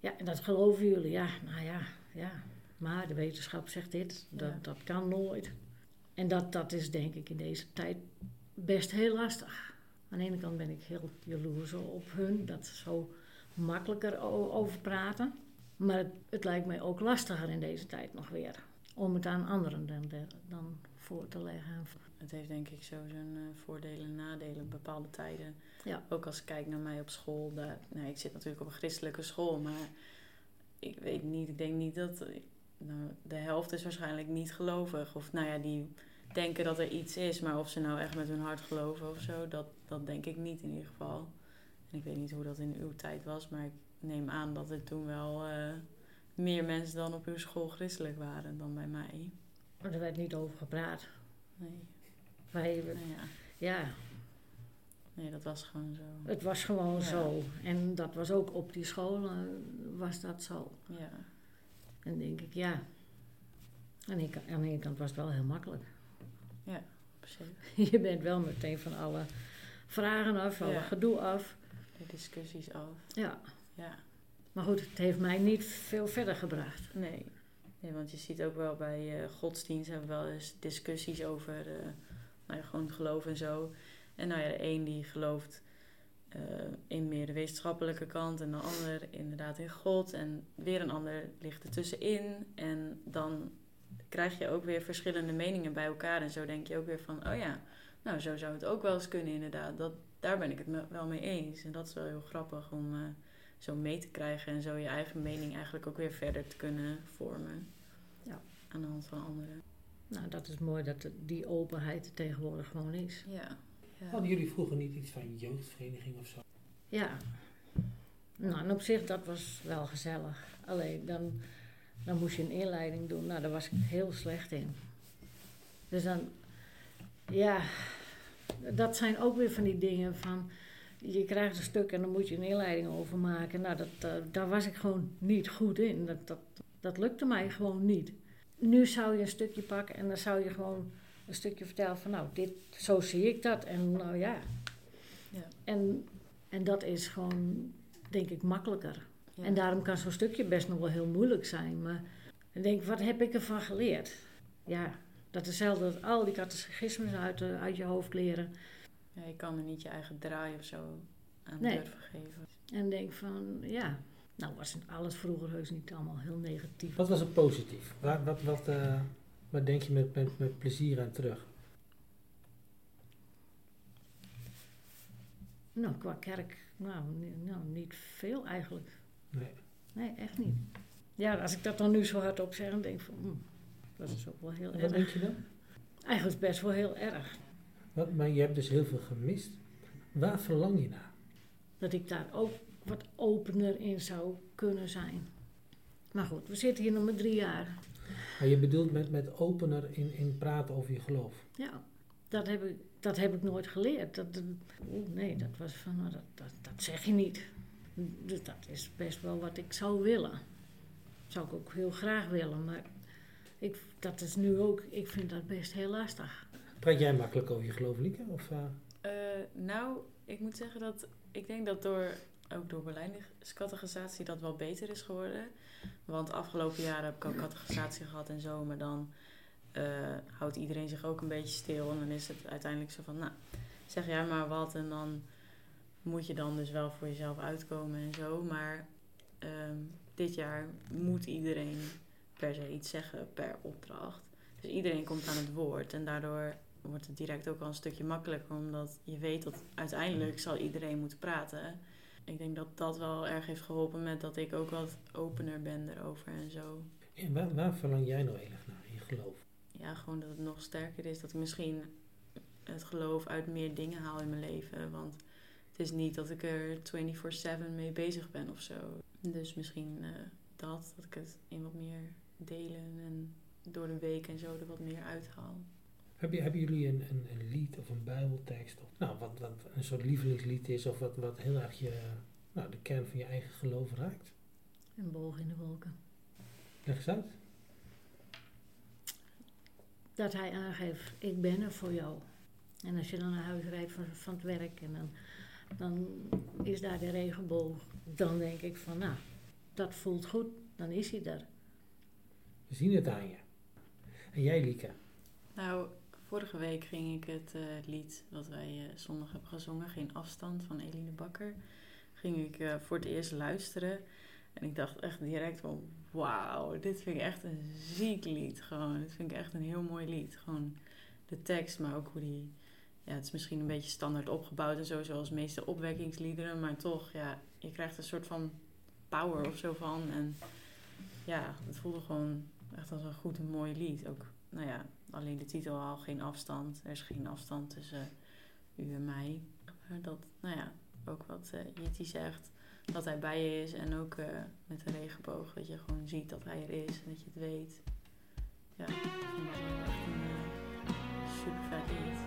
Ja, en dat geloven jullie. Ja, nou ja, ja. Maar de wetenschap zegt dit, dat, Ja. dat kan nooit. En dat, dat is denk ik in deze tijd best heel lastig. Aan de ene kant ben ik heel jaloers op hun, dat ze zo makkelijker over praten. Maar het, het lijkt mij ook lastiger in deze tijd nog weer. Om het aan anderen dan, dan voor te leggen. Het heeft denk ik zo zijn eh, voordelen en nadelen bepaalde tijden. Ja. Ook als ik kijk naar mij op school. Daar, nou, ik zit natuurlijk op een christelijke school, maar ik weet niet, ik denk niet dat... Nou, de helft is waarschijnlijk niet gelovig. Of nou ja, die denken dat er iets is, maar of ze nou echt met hun hart geloven of zo, dat, dat denk ik niet in ieder geval. En ik weet niet hoe dat in uw tijd was, maar ik neem aan dat er toen wel eh, meer mensen dan op uw school christelijk waren dan bij mij. Maar er werd niet over gepraat. Nee, Wij, nou ja, ja, nee dat was gewoon zo. het was gewoon Ja. zo. En dat was ook op die school, eh, was dat zo. Ja, En denk ik, ja. Aan de, ene kant- aan de ene kant was het wel heel makkelijk. op zich. Je bent wel meteen van alle vragen af, alle Ja. gedoe af. De discussies af. Ja, Ja, maar goed, het heeft mij niet veel verder gebracht. nee. Nee, want je ziet ook wel bij eh, godsdienst hebben we wel eens discussies over eh, nou ja, gewoon geloof en zo. En nou ja, de een die gelooft eh, in meer de wetenschappelijke kant en de ander inderdaad in God. En weer een ander ligt ertussenin. En dan krijg je ook weer verschillende meningen bij elkaar. En zo denk je ook weer van, oh ja, nou zo zou het ook wel eens kunnen inderdaad. Dat, daar ben ik het me- wel mee eens. En dat is wel heel grappig om eh, zo mee te krijgen. En zo je eigen mening eigenlijk ook weer verder te kunnen vormen. Ja. Aan de hand van anderen. Nou, dat is mooi dat die openheid er tegenwoordig gewoon is. Ja. ja. Hadden jullie vroeger niet iets van jeugdvereniging of zo? Ja. Nou, en op zich, dat was wel gezellig. Alleen, dan, dan moest je een inleiding doen. Nou, daar was ik heel slecht in. Dus dan, ja, dat zijn ook weer van die dingen van... Je krijgt een stuk en dan moet je een inleiding over maken. Nou, dat, eh, daar was ik gewoon niet goed in. Dat, dat, dat lukte mij gewoon niet. Nu zou je een stukje pakken en dan zou je gewoon een stukje vertellen van... Nou, dit, zo zie ik dat. En nou ja. Ja. En, en dat is gewoon, denk ik, makkelijker. Ja. En daarom kan zo'n stukje best nog wel heel moeilijk zijn. Maar dan denk ik, wat heb ik ervan geleerd? Ja, dat is hetzelfde als al die catechismes uit, eh, uit je hoofd leren. Ja, je kan er niet je eigen draai of zo aan Nee. durven geven. En denk van, ja, nou was alles vroeger heus niet allemaal heel negatief. Wat was het positief? Waar, wat, wat, waar denk je met, met, met plezier aan terug? Nou, qua kerk, nou, nou niet veel eigenlijk. Nee. Nee, echt niet. Ja, als ik dat dan nu zo hard op zeg, dan denk ik van, hm, dat is ook wel heel En wat erg. denk je dan? Eigenlijk best wel heel erg. Wat, maar je hebt dus heel veel gemist. Waar verlang je naar? dat ik daar ook wat opener in zou kunnen zijn. Maar goed, we zitten hier nog maar drie jaar. Maar je bedoelt met, met opener in, in praten over je geloof. Ja, dat heb ik, dat heb ik nooit geleerd. Dat, dat- oeh, nee, dat was van, nou, dat, dat, dat zeg je niet. Dus dat is best wel wat ik zou willen. Zou ik ook heel graag willen, maar ik, dat is nu ook, ik vind dat best heel lastig. Praat jij makkelijk over je geloof, Lieke? Of, eh, Eh, nou, ik moet zeggen dat ik denk dat door, ook door beleidingscategorisatie dat wel beter is geworden. Want afgelopen jaren heb ik ook categorisatie gehad en zo, maar dan eh, houdt iedereen zich ook een beetje stil. En dan is het uiteindelijk zo van, nou, zeg jij maar wat en dan moet je dan dus wel voor jezelf uitkomen en zo. Maar ehm, dit jaar moet iedereen per se iets zeggen per opdracht. Dus iedereen komt aan het woord en daardoor wordt het direct ook al een stukje makkelijker, omdat je weet dat uiteindelijk zal iedereen moeten praten. Ik denk dat dat wel erg heeft geholpen met dat ik ook wat opener ben erover en zo. en waar, waar verlang jij nou heel erg naar, in je geloof? Ja, gewoon dat het nog sterker is, dat ik misschien het geloof uit meer dingen haal in mijn leven. Want het is niet dat ik er 24/7 mee bezig ben of zo. Dus misschien eh, dat, dat ik het in wat meer delen en door de week en zo er wat meer uithaal. Heb je, hebben jullie een, een, een lied of een bijbeltekst? Of, nou, wat, wat een soort lievelingslied is of wat, wat heel erg je, nou, de kern van je eigen geloof raakt? Een boog in de wolken. Leg eens uit. Dat hij aangeeft, ik ben er voor jou. En als je dan naar huis rijdt van, van het werk en dan, dan is daar de regenboog. Dan denk ik van, nou, dat voelt goed, dan is hij er. We zien het aan je. En jij, Lieke? Nou, vorige week ging ik het eh, lied wat wij eh, zondag hebben gezongen, Geen Afstand van Eline Bakker, ging ik eh, voor het eerst luisteren. En ik dacht echt direct van, wauw, dit vind ik echt een ziek lied. Gewoon, dit vind ik echt een heel mooi lied. Gewoon de tekst, maar ook hoe die... Ja, het is misschien een beetje standaard opgebouwd en zo, zoals de meeste opwekkingsliederen. Maar toch, ja, je krijgt een soort van power of zo van. En ja, het voelde gewoon echt als een goed en mooi lied. Ook, nou ja, alleen de titel al, geen afstand. Er is geen afstand tussen u en mij. Maar dat, nou ja, ook wat uh, Jitty zegt, dat hij bij je is. En ook uh, met de regenboog, dat je gewoon ziet dat hij er is en dat je het weet. Ja, ik vind dat wel echt een uh, super vet lied.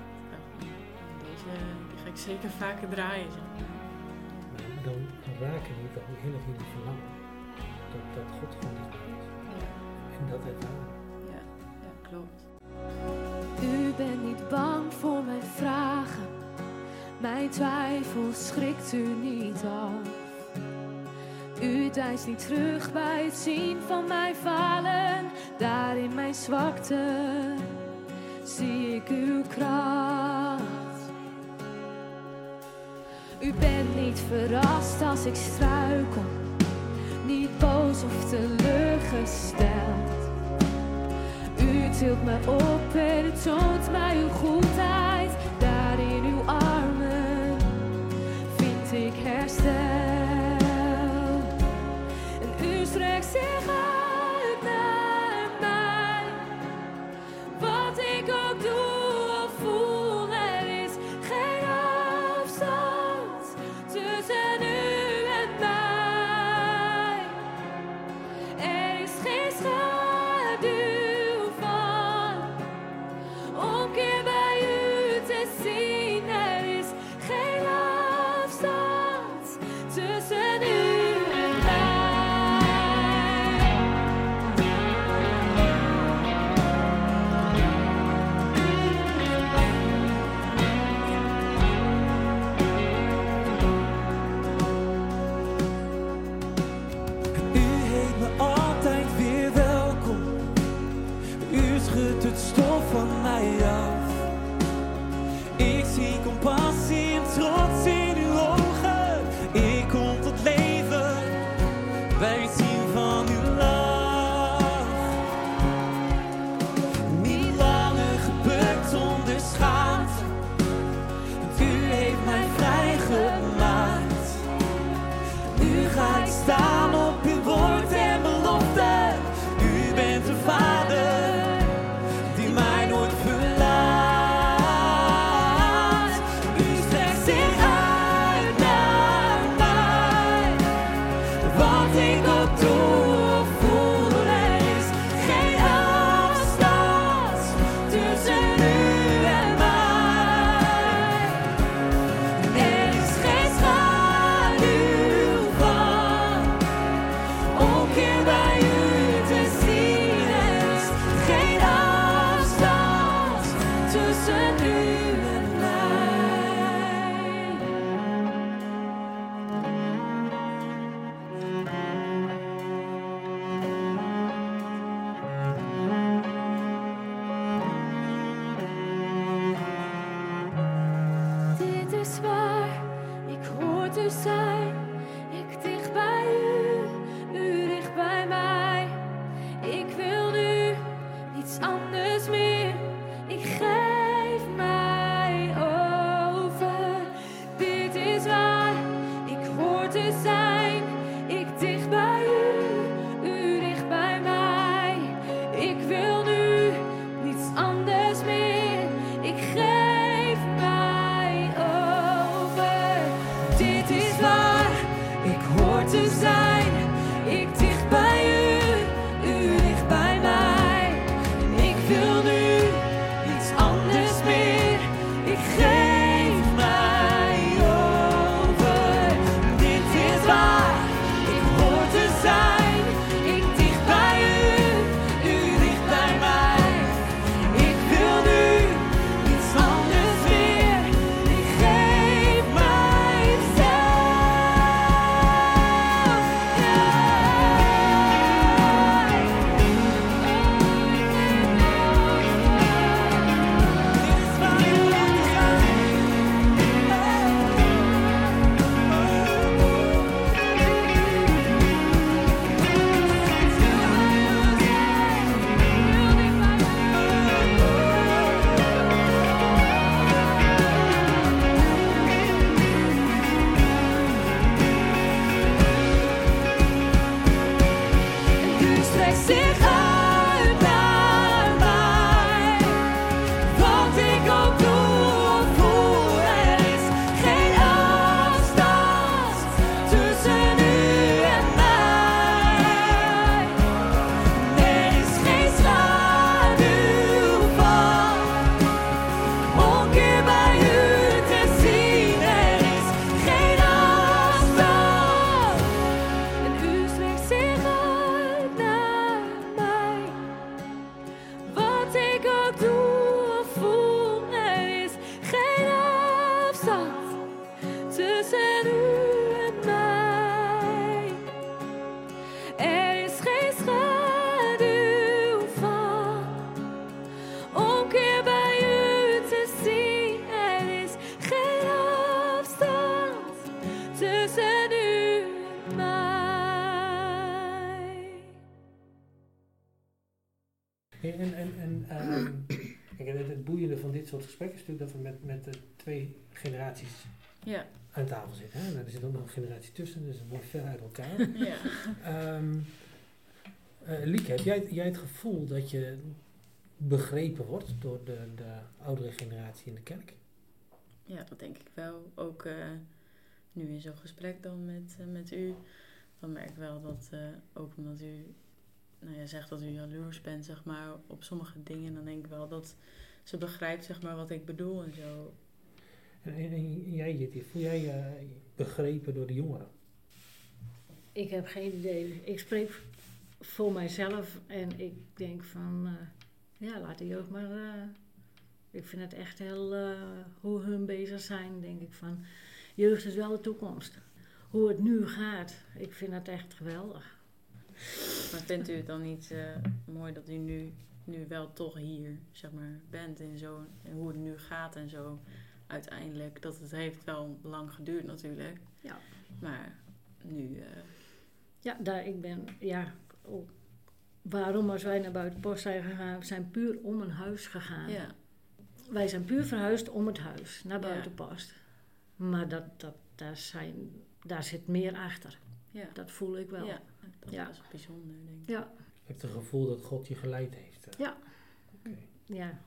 Deze die ga ik zeker vaker draaien. Zeg maar. Maar dan raken jullie toch heel erg jullie verlangen. Dat, dat God gewoon is. Ja, En dat ervaren. ja, ja, klopt. U bent niet bang voor mijn vragen. Mijn twijfel schrikt u niet af. U deinst niet terug bij het zien van mijn falen. Daar in mijn zwakte zie ik uw kracht. U bent niet verrast als ik struikel. Niet boos of teleurgesteld. Tilt me op en toont mij uw goedheid. Daar in uw armen vind ik herstel. En u strekt zich uit bij het is natuurlijk dat we met, met de twee generaties Ja, aan tafel zitten. Hè? Nou, er zit ook nog een generatie tussen, dus het wordt ver uit elkaar. ja. Ehm eh, Lieke, heb jij, jij het gevoel dat je begrepen wordt door de, de oudere generatie in de kerk? Ja, dat denk ik wel. Ook eh, nu in zo'n gesprek dan met, eh, met u, dan merk ik wel dat, ook omdat u nou ja, zegt dat u jaloers bent, zeg maar, op sommige dingen, dan denk ik wel dat ze begrijpt, zeg maar, wat ik bedoel en zo. En, en, en jij, Jitty, voel jij je begrepen door de jongeren? Ik heb geen idee. Ik spreek voor mijzelf en ik denk van, eh, ja, laat de jeugd maar. eh, ik vind het echt heel, eh, hoe hun bezig zijn, denk ik van, jeugd is wel de toekomst. Hoe het nu gaat, ik vind het echt geweldig. Maar vindt u het dan niet eh, mooi dat u nu, nu wel toch hier, zeg maar, bent en zo, en hoe het nu gaat en zo, uiteindelijk, dat het heeft wel lang geduurd natuurlijk. Ja. Maar nu, eh, Ja, daar, ik ben, ja, ook waarom als wij naar Buitenpost zijn gegaan, we zijn puur om een huis gegaan. ja, Wij zijn puur verhuisd om het huis, naar Ja. Buitenpost. Maar dat, dat, daar, zijn, daar zit meer achter. ja, Dat voel ik wel. ja, dat Ja. was bijzonder, denk ik. Ja, Je hebt het gevoel dat God je geleid heeft. Ja. Oké. ja.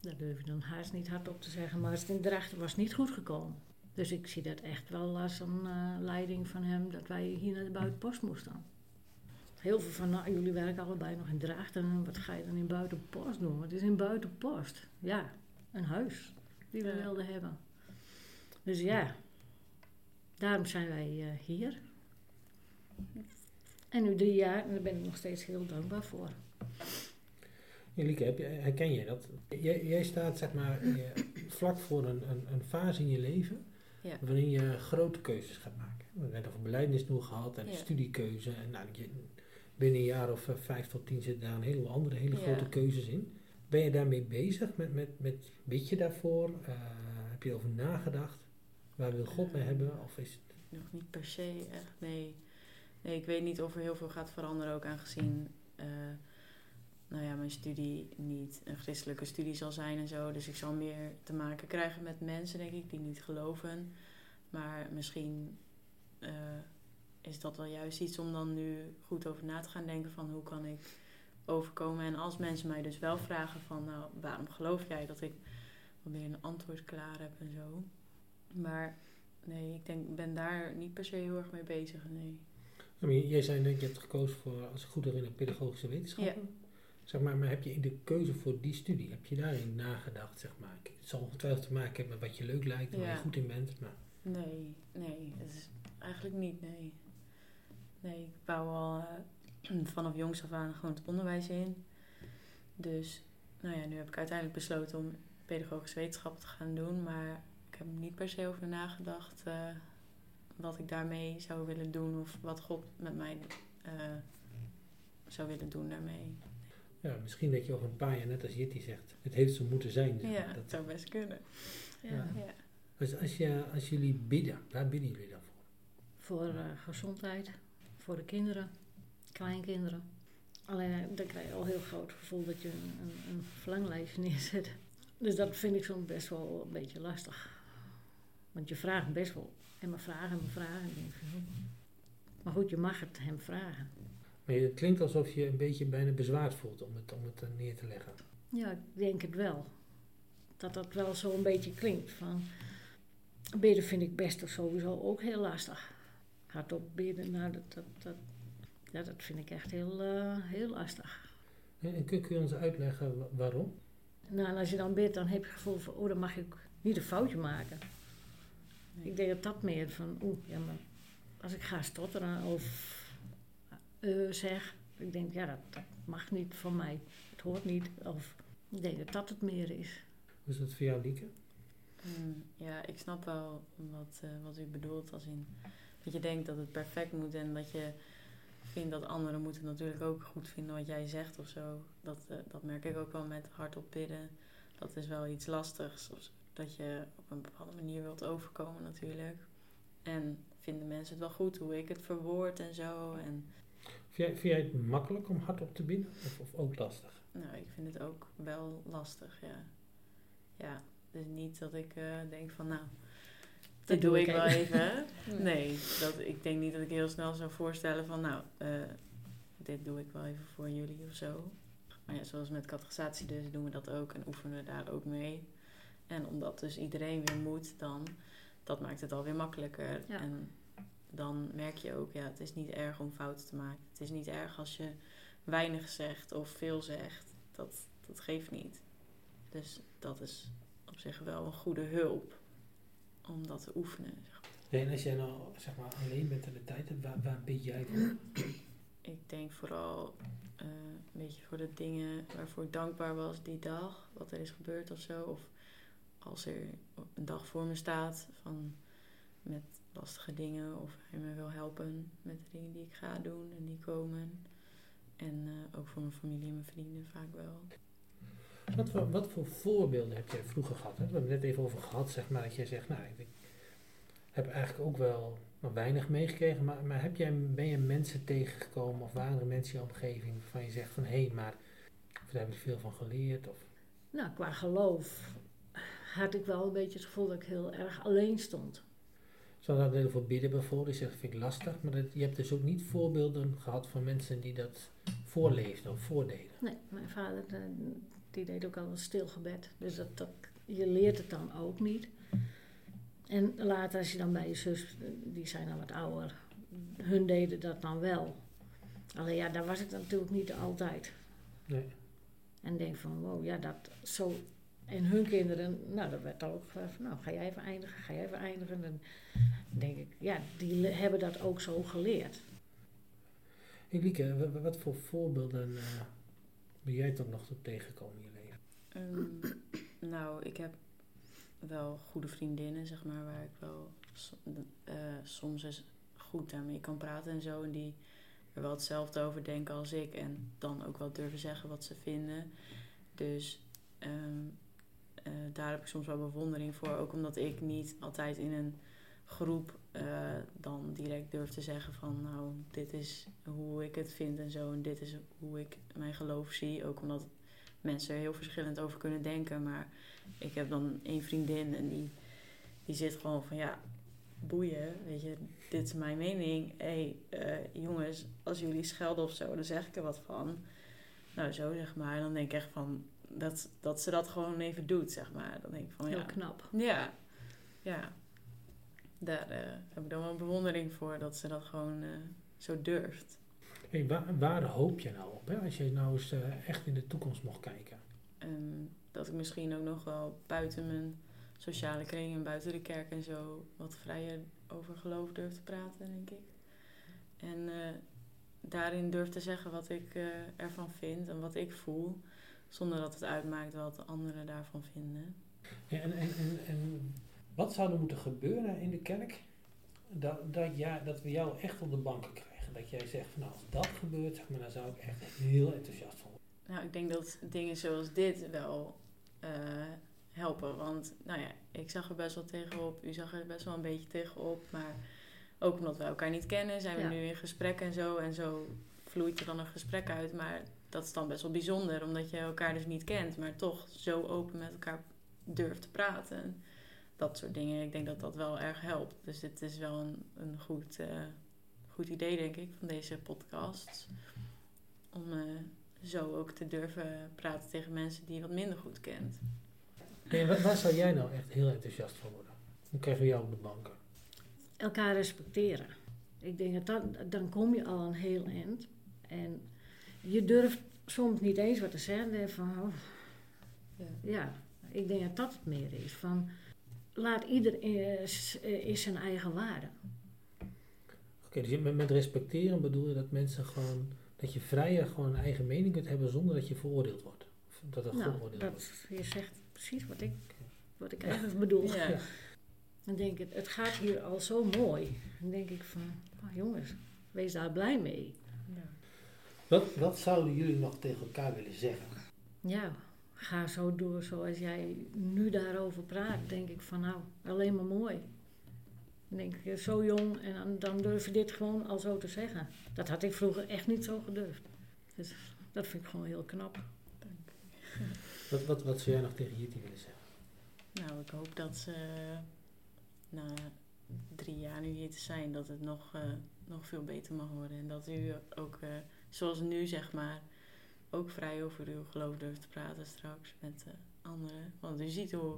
Dat durf ik dan haast niet hardop te zeggen. Maar het in Drachten was niet goed gekomen. Dus ik zie dat echt wel als een eh, leiding van hem dat wij hier naar de buitenpost moesten. Heel veel van, nou, jullie werken allebei nog in Drachten. En wat ga je dan in buitenpost doen? Wat is in buitenpost? Ja, een huis die we Ja. wilden hebben. Dus ja, daarom zijn wij eh, hier. En nu drie jaar, en daar ben ik nog steeds heel dankbaar voor. Lieke, heb je, herken jij dat? Jij, jij staat zeg maar vlak voor een, een, een fase in je leven Ja. waarin je grote keuzes gaat maken. We hebben net over beleidnisdoel gehad en Ja. studiekeuze. En nou, je, binnen een jaar of eh, vijf tot tien zitten daar een heleboel andere hele Ja. grote keuzes in. Ben je daarmee bezig? Met, met, met, weet je daarvoor? Eh, heb je erover nagedacht? Waar wil God mee Eh, hebben? Of is het, Nog niet per se, echt, nee. Nee, ik weet niet of er heel veel gaat veranderen, ook aangezien, nou ja, mijn studie niet een christelijke studie zal zijn en zo. Dus ik zal meer te maken krijgen met mensen, denk ik, die niet geloven. Maar misschien eh, is dat wel juist iets om dan nu goed over na te gaan denken van hoe kan ik overkomen. En als mensen mij dus wel vragen van, nou, waarom geloof jij dat ik wat meer een antwoord klaar heb en zo. Maar Nee, ik denk, ben daar niet per se heel erg mee bezig. Nee. Ja, jij zei net, je hebt gekozen voor, als ik goed herinner, pedagogische wetenschappen. Zeg maar, maar heb je in de keuze voor die studie, heb je daarin nagedacht, zeg maar? Het zal ongetwijfeld te maken hebben met wat je leuk lijkt en waar je goed in bent, maar... Nee, nee, het is eigenlijk niet, nee. Nee, ik wou al eh, vanaf jongs af aan gewoon het onderwijs in. Dus, nou ja, nu heb ik uiteindelijk besloten om pedagogische wetenschappen te gaan doen. Maar ik heb er niet per se over nagedacht eh, wat ik daarmee zou willen doen. Of wat God met mij eh, zou willen doen daarmee. Ja, misschien dat je over een paar jaar, net als Jitty zegt, het heeft zo moeten zijn. zeg Ja, dat dat, zou best kunnen. Ja. Ja. als, als, je, als jullie bidden, waar bidden jullie dan voor? Voor eh, gezondheid, voor de kinderen, kleinkinderen. Alleen eh, dan krijg je al heel groot gevoel dat je een, een, een verlanglijstje neerzet. Dus dat vind ik soms best wel een beetje lastig. Want je vraagt best wel. En maar vragen en maar vragen. Oh. Maar goed, je mag het hem vragen. Maar het klinkt alsof je een beetje bijna bezwaard voelt om het, om het neer te leggen. Ja, ik denk het wel. Dat dat wel zo een beetje klinkt. Van, bidden vind ik best of sowieso ook heel lastig. Hardop bidden, nou, dat, dat, dat, ja, dat vind ik echt heel, eh, heel lastig. En, kun, kun je ons uitleggen wa- waarom? Nou, en als je dan bidt, dan heb je het gevoel van, oh, dan mag ik niet een foutje maken. Ik denk dat dat meer van, oeh, ja, maar als ik ga stotteren of eh zeg, ik denk, ja, dat, dat mag niet van mij. Het hoort niet. Of ik denk dat dat het meer is. Hoe is dat voor jou, Lieke? Hmm, ja, ik snap wel wat, eh, wat u bedoelt. Als in dat je denkt dat het perfect moet en dat je vindt dat anderen moeten natuurlijk ook goed vinden wat jij zegt of zo. Dat, eh, dat merk ik ook wel met hardop bidden. Dat is wel iets lastigs. Of dat je op een bepaalde manier wilt overkomen natuurlijk. En vinden mensen het wel goed hoe ik het verwoord en zo. En Vind jij, vind jij het makkelijk om hardop te bidden? Of, of ook lastig? Nou, ik vind het ook wel lastig, ja. Ja, dus niet dat ik eh, denk van, nou, dit doe ik wel even. Nee, dat, ik denk niet dat ik heel snel zou voorstellen van, nou, eh, dit doe ik wel even voor jullie of zo. Maar ja, zoals met catechisatie dus doen we dat ook en oefenen we daar ook mee. En omdat dus iedereen weer moet dan, dat maakt het alweer makkelijker. Ja. En dan merk je ook, ja, het is niet erg om fouten te maken. Het is niet erg als je weinig zegt of veel zegt. Dat, dat geeft niet. Dus dat is op zich wel een goede hulp om dat te oefenen. zeg maar. En als jij nou zeg maar, alleen bent de tijd hebt, waar, waar bid jij voor? Ik denk vooral eh, een beetje voor de dingen waarvoor ik dankbaar was die dag, wat er is gebeurd of zo. Of als er een dag voor me staat van met lastige dingen of hij me wil helpen met de dingen die ik ga doen en die komen. En eh, ook voor mijn familie en mijn vrienden vaak wel. Wat voor, wat voor voorbeelden heb jij vroeger gehad? Hè? We hebben het net even over gehad, zeg maar, dat jij zegt, nou, ik heb eigenlijk ook wel maar weinig meegekregen, maar, maar heb jij, ben je mensen tegengekomen of waren er mensen in je omgeving waarvan je zegt van, hé, hey, maar of daar heb ik veel van geleerd? Of, Nou, qua geloof had ik wel een beetje het gevoel dat ik heel erg alleen stond. Zo dat veel bidden bijvoorbeeld, zegt, vind ik lastig, maar dat, je hebt dus ook niet voorbeelden gehad van mensen die dat voorleefden of voordeden. Nee, mijn vader eh, die deed ook al een stilgebed. Dus dat, dat, je leert het dan ook niet. En later als je dan bij je zus, eh, die zijn dan wat ouder, hun deden dat dan wel. Alleen ja, daar was het natuurlijk niet altijd. Nee. En denk van, wow, ja, dat zo. En hun kinderen, nou, dat werd ook van, nou, ga jij even eindigen, ga jij even eindigen. Dan denk ik, ja, die hebben dat ook zo geleerd. Hey, Lieke, wat voor voorbeelden eh, ben jij toch nog op tegengekomen in je leven? Ehm, nou, ik heb wel goede vriendinnen, zeg maar, waar ik wel eh, soms eens goed daarmee kan praten en zo. En die er wel hetzelfde over denken als ik. En dan ook wel durven zeggen wat ze vinden. Dus ehm, eh, daar heb ik soms wel bewondering voor. Ook omdat ik niet altijd in een groep eh, dan direct durf te zeggen van... nou, dit is hoe ik het vind en zo. En dit is hoe ik mijn geloof zie. Ook omdat mensen er heel verschillend over kunnen denken. Maar ik heb dan één vriendin en die, die zit gewoon van ja, boeien, weet je, dit is mijn mening. Hé, hey, eh, jongens, als jullie schelden of zo, dan zeg ik er wat van. Nou, zo zeg maar. En dan denk ik echt van dat, dat ze dat gewoon even doet, zeg maar. Dan denk ik van Heel ja, knap. ja, ja. Daar eh, heb ik dan wel bewondering voor dat ze dat gewoon eh, zo durft. Hey, waar, waar hoop je nou op, hè? als je nou eens eh, echt in de toekomst mocht kijken? En dat ik misschien ook nog wel buiten mijn sociale kring en buiten de kerk en zo wat vrijer over geloof durf te praten, denk ik. En daarin durf te zeggen wat ik ervan vind en wat ik voel, zonder dat het uitmaakt wat de anderen daarvan vinden. Ja, en, en, en, en wat zou er moeten gebeuren in de kerk dat, dat, ja, dat we jou echt op de banken krijgen? Dat jij zegt van nou, als dat gebeurt, zeg maar, dan zou ik echt heel enthousiast van worden. Nou, ik denk dat dingen zoals dit wel eh, helpen. Want, nou ja, ik zag er best wel tegenop. U zag er best wel een beetje tegenop. Maar ook omdat we elkaar niet kennen, zijn we Ja. nu in gesprek en zo. En zo vloeit er dan een gesprek uit. Maar dat is dan best wel bijzonder, omdat je elkaar dus niet kent. Maar toch zo open met elkaar durft te praten. Dat soort dingen. Ik denk dat dat wel erg helpt. Dus dit is wel een, een goed, eh, goed idee, denk ik, van deze podcast. Om eh, zo ook te durven praten tegen mensen die je wat minder goed kent. Hey, waar, waar zou jij nou echt heel enthousiast van worden? Hoe krijgen we jou op de banken? Elkaar respecteren. Ik denk dat, dat dan kom je al een heel eind. En je durft soms niet eens wat te zeggen. Van, oh, Ja. ja, ik denk dat dat het meer is. Van, laat ieder eh, s- eh, is zijn eigen waarde. Oké, dus met, met respecteren bedoel je dat mensen gewoon, dat je vrijer gewoon een eigen mening kunt hebben zonder dat je veroordeeld wordt? Of dat er Nou, geoordeeld dat, wordt? je zegt precies wat ik, wat ik eigenlijk bedoel. Ja. Ja. Dan denk ik, het gaat hier al zo mooi. Dan denk ik van, oh, jongens, wees daar blij mee. Wat, wat zouden jullie nog tegen elkaar willen zeggen? Ja, ga zo door zoals jij nu daarover praat. Denk ik van, nou, alleen maar mooi. Dan denk ik, zo jong en dan, dan durf je dit gewoon al zo te zeggen. Dat had ik vroeger echt niet zo gedurfd. Dus dat vind ik gewoon heel knap. Wat, wat, wat zou jij nog tegen Jitty willen zeggen? Nou, ik hoop dat ze na drie jaar nu hier te zijn, dat het nog, eh, nog veel beter mag worden. En dat u ook, eh, zoals nu zeg maar, ook vrij over uw geloof durft te praten straks met eh, anderen. Want u ziet hoe,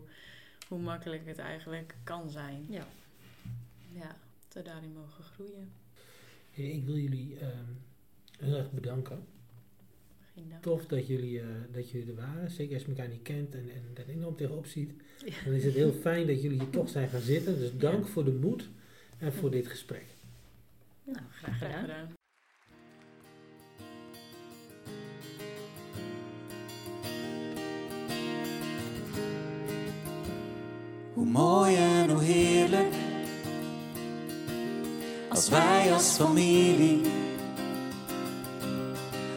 hoe makkelijk het eigenlijk kan zijn. Ja. Ja, dat we daarin mogen groeien. Hey, Ik wil jullie ehm, heel erg bedanken. Tof dat jullie, eh, dat jullie er waren. Zeker als je elkaar niet kent en, en er enorm tegenop ziet. Ja. Dan is het heel fijn dat jullie hier toch zijn gaan zitten. Dus dank voor de moed en voor dit gesprek. Nou, graag Graag gedaan. Hoe mooi en hoe heerlijk. Als wij als familie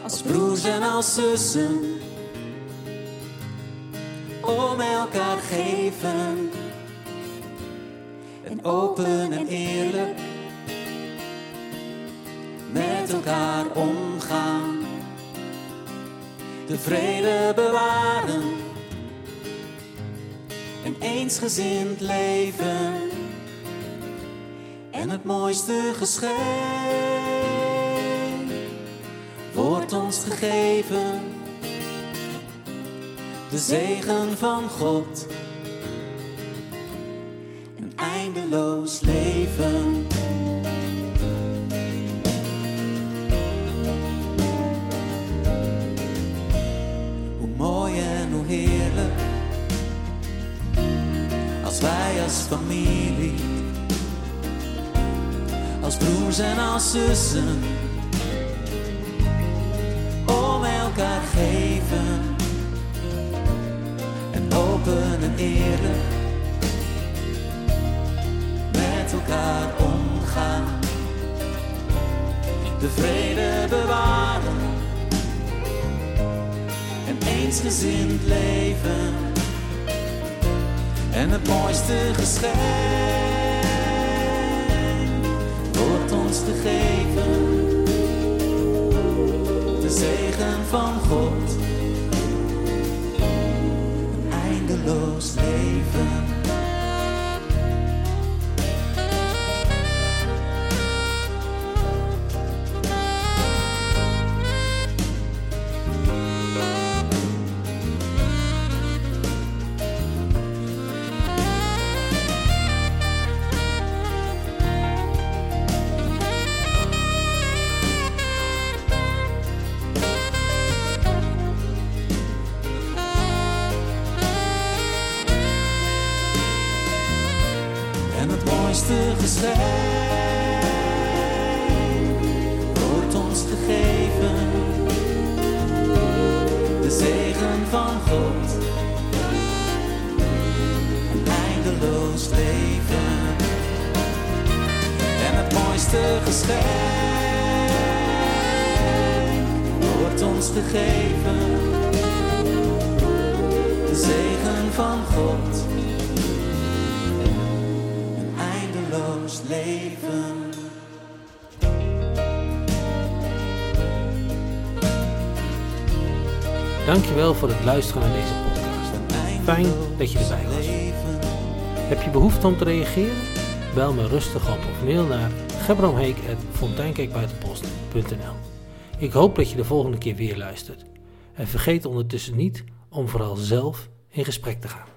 Als broers en als zussen Om elkaar geven. En open en eerlijk Met elkaar omgaan. De vrede bewaren een eensgezind leven en het mooiste geschenk wordt ons gegeven. De zegen van God, een eindeloos leven. Hoe mooi en hoe heerlijk wij als familie, als broers en als zussen, om elkaar geven. En open en eerlijk met elkaar omgaan, de vrede bewaren. En eensgezind leven en het mooiste geschenk wordt ons gegeven. De zegen van God. Een eindeloos leven. Luisteren naar deze podcast. Fijn dat je erbij was. Heb je behoefte om te reageren? Bel me rustig op of mail naar gebroomheek.fonteinkerkbuitenpost.nl Ik hoop dat je de volgende keer weer luistert. En vergeet ondertussen niet om vooral zelf in gesprek te gaan.